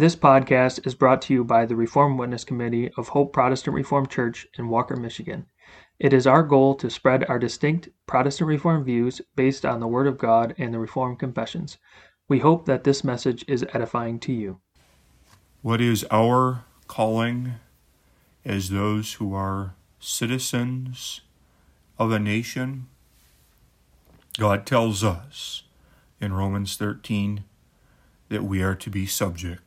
This podcast is brought to you by the Reformed Witness Committee of Hope Protestant Reformed Church in Walker, Michigan. It is our goal to spread our distinct Protestant Reformed views based on the Word of God and the Reformed Confessions. We hope that this message is edifying to you. What is our calling as those who are citizens of a nation? God tells us in Romans 13 that we are to be subject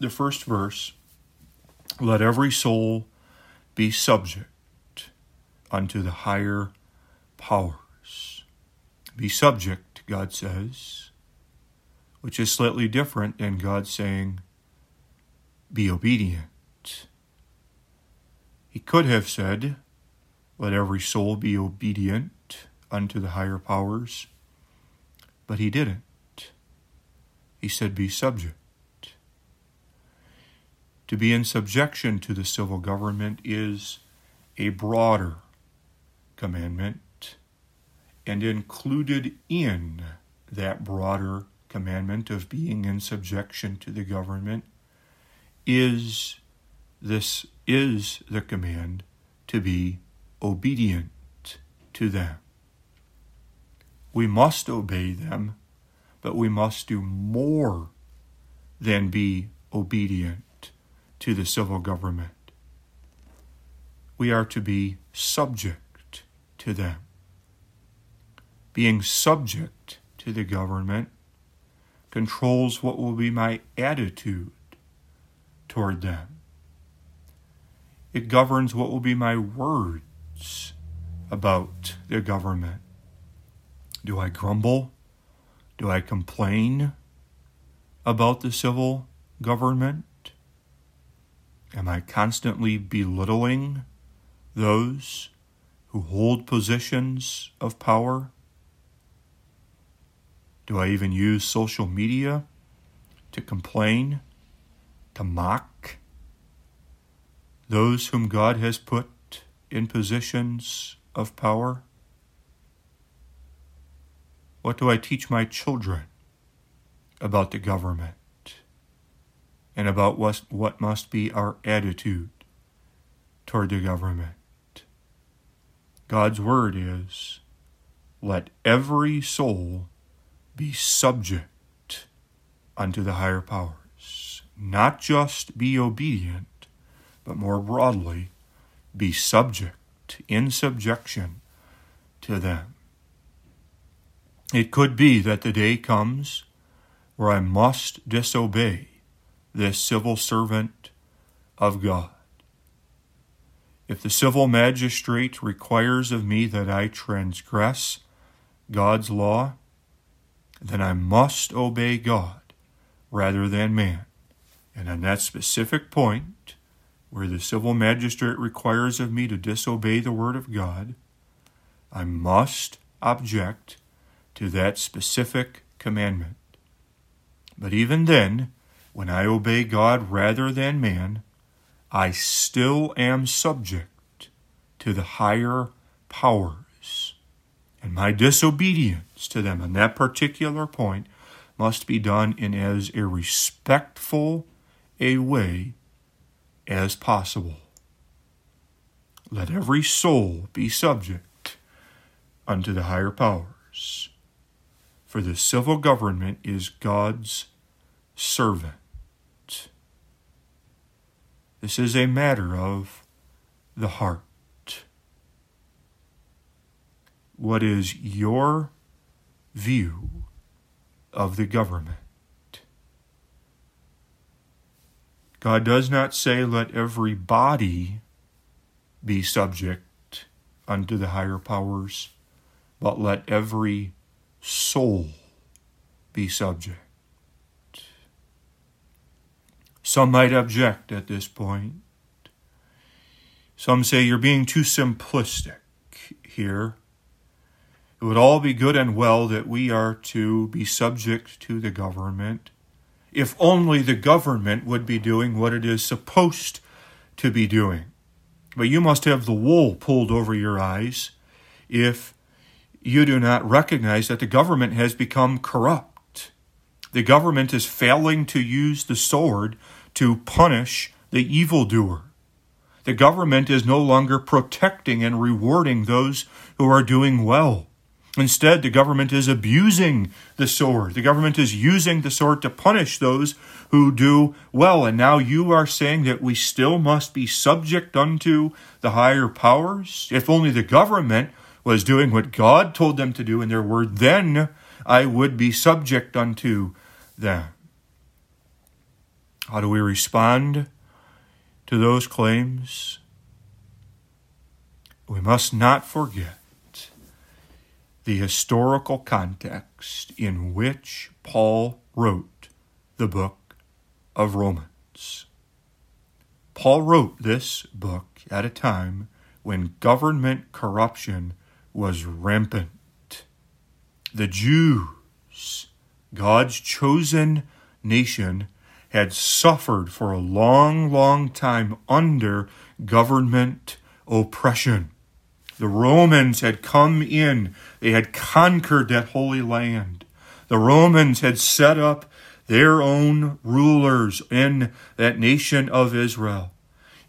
the first verse let every soul be subject unto the higher powers. Be subject, God says, which is slightly different than God saying, be obedient. He could have said, let every soul be obedient unto the higher powers, but he didn't. He said, be subject. To be in subjection to the civil government is a broader commandment, and included in that broader commandment of being in subjection to the government is this is the command to be obedient to them. We must obey them, but we must do more than be obedient to the civil government. We are to be subject to them. Being subject to the government controls what will be my attitude toward them. It governs what will be my words about the government. Do I grumble? Do I complain about the civil government? Am I constantly belittling those who hold positions of power? Do I even use social media to complain, to mock those whom God has put in positions of power? What do I teach my children about the government? And about what, what must be our attitude toward the government. God's word is let every soul be subject unto the higher powers, not just be obedient, but more broadly, be subject, in subjection to them. It could be that the day comes where I must disobey this civil servant of God. If the civil magistrate requires of me that I transgress God's law, then I must obey God rather than man. And on that specific point, where the civil magistrate requires of me to disobey the word of God, I must object to that specific commandment. But even then, when I obey God rather than man, I still am subject to the higher powers. And my disobedience to them on that particular point must be done in as a respectful a way as possible. Let every soul be subject unto the higher powers, for the civil government is God's servant. This is a matter of the heart. What is your view of the government? God does not say, let every body be subject unto the higher powers, but let every soul be subject. Some might object at this point. Some say you're being too simplistic here. It would all be good and well that we are to be subject to the government if only the government would be doing what it is supposed to be doing. But you must have the wool pulled over your eyes if you do not recognize that the government has become corrupt. The government is failing to use the sword to punish the evildoer. The government is no longer protecting and rewarding those who are doing well. Instead, the government is abusing the sword. The government is using the sword to punish those who do well. And now you are saying that we still must be subject unto the higher powers? If only the government was doing what God told them to do in their word, then I would be subject unto them. How do we respond to those claims? We must not forget the historical context in which Paul wrote the book of Romans. Paul wrote this book at a time when government corruption was rampant. The Jews, God's chosen nation, had suffered for a long, long time under government oppression. The Romans had come in, they had conquered that holy land. The Romans had set up their own rulers in that nation of Israel.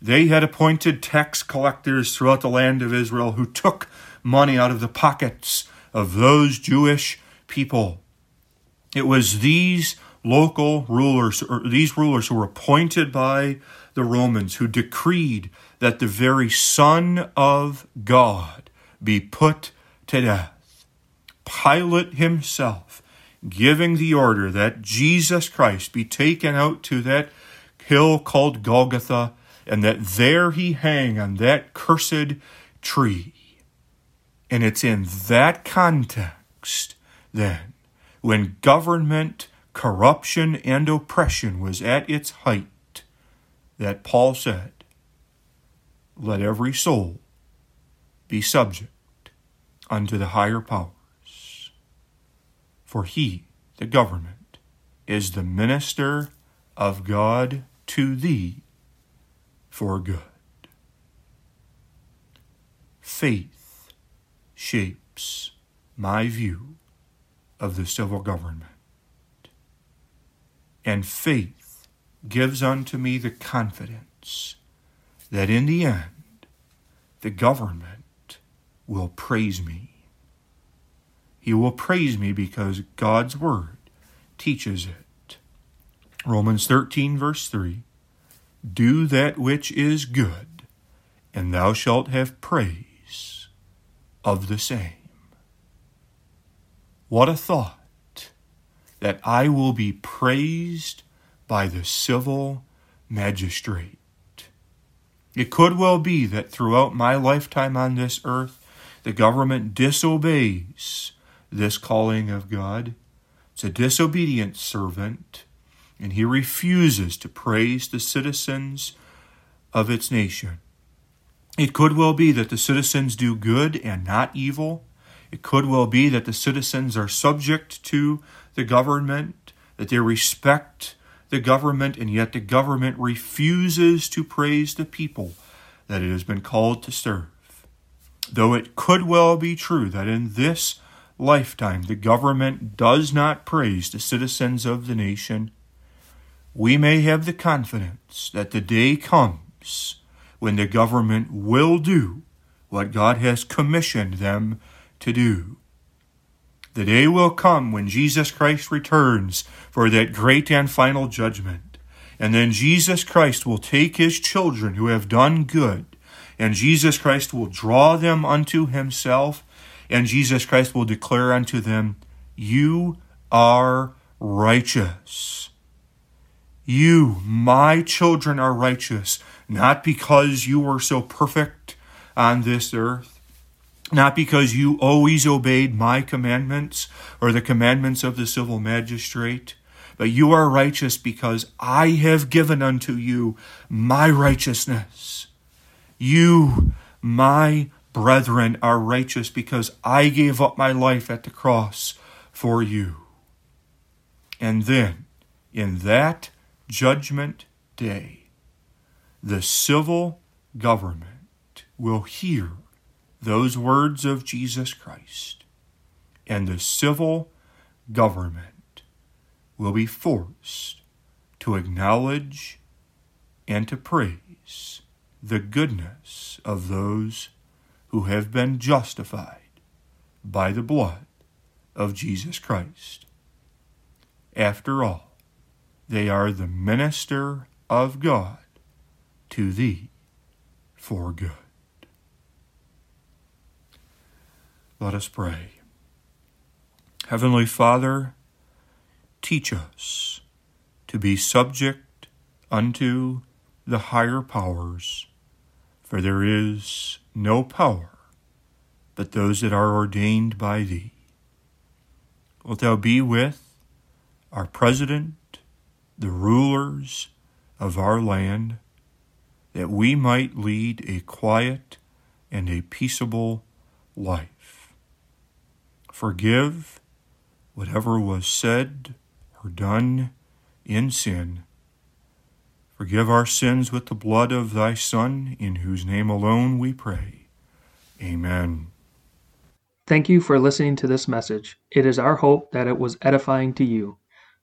They had appointed tax collectors throughout the land of Israel who took money out of the pockets of those Jewish people. It was these local rulers, or these rulers who were appointed by the Romans, who decreed that the very Son of God be put to death. Pilate himself giving the order that Jesus Christ be taken out to that hill called Golgotha, and that there he hang on that cursed tree. And it's in that context, then, when government corruption and oppression was at its height, that Paul said, let every soul be subject unto the higher powers. For he, the government, is the minister of God to thee for good. Faith shapes my view of the civil government. And faith gives unto me the confidence that in the end, the government will praise me. He will praise me because God's word teaches it. Romans 13, verse 3 Do that which is good, and thou shalt have praise of the same. What a thought that I will be praised by the civil magistrate. It could well be that throughout my lifetime on this earth, the government disobeys this calling of God. It's a disobedient servant, and he refuses to praise the citizens of its nation. It could well be that the citizens do good and not evil. It could well be that the citizens are subject to the government, that they respect the government, and yet the government refuses to praise the people that it has been called to serve. Though it could well be true that in this lifetime the government does not praise the citizens of the nation, we may have the confidence that the day comes when the government will do what God has commissioned them to do. The day will come when Jesus Christ returns for that great and final judgment. And then Jesus Christ will take his children who have done good, and Jesus Christ will draw them unto himself, and Jesus Christ will declare unto them, You are righteous. You, my children, are righteous, not because you were so perfect on this earth, not because you always obeyed my commandments or the commandments of the civil magistrate, but you are righteous because I have given unto you my righteousness. You, my brethren, are righteous because I gave up my life at the cross for you. And then, in that judgment day, the civil government will hear those words of Jesus Christ, and the civil government will be forced to acknowledge and to praise the goodness of those who have been justified by the blood of Jesus Christ. After all, they are the minister of God to thee for good. Let us pray. Heavenly Father, teach us to be subject unto the higher powers, for there is no power but those that are ordained by thee. Wilt thou be with our president, the rulers of our land, that we might lead a quiet and a peaceable life. Forgive whatever was said or done in sin. Forgive our sins with the blood of thy Son, in whose name alone we pray. Amen. Thank you for listening to this message. It is our hope that it was edifying to you.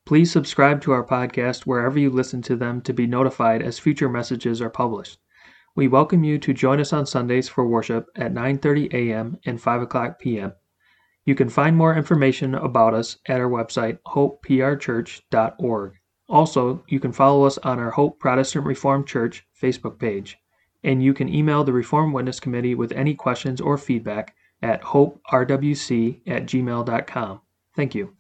Please subscribe to our podcast wherever you listen to them to be notified as future messages are published. We welcome you to join us on Sundays for worship at 9:30 a.m. and 5 o'clock p.m. You can find more information about us at our website hopeprchurch.org. Also, you can follow us on our Hope Protestant Reformed Church Facebook page, and you can email the Reformed Witness Committee with any questions or feedback at hoperwc at gmail.com. Thank you.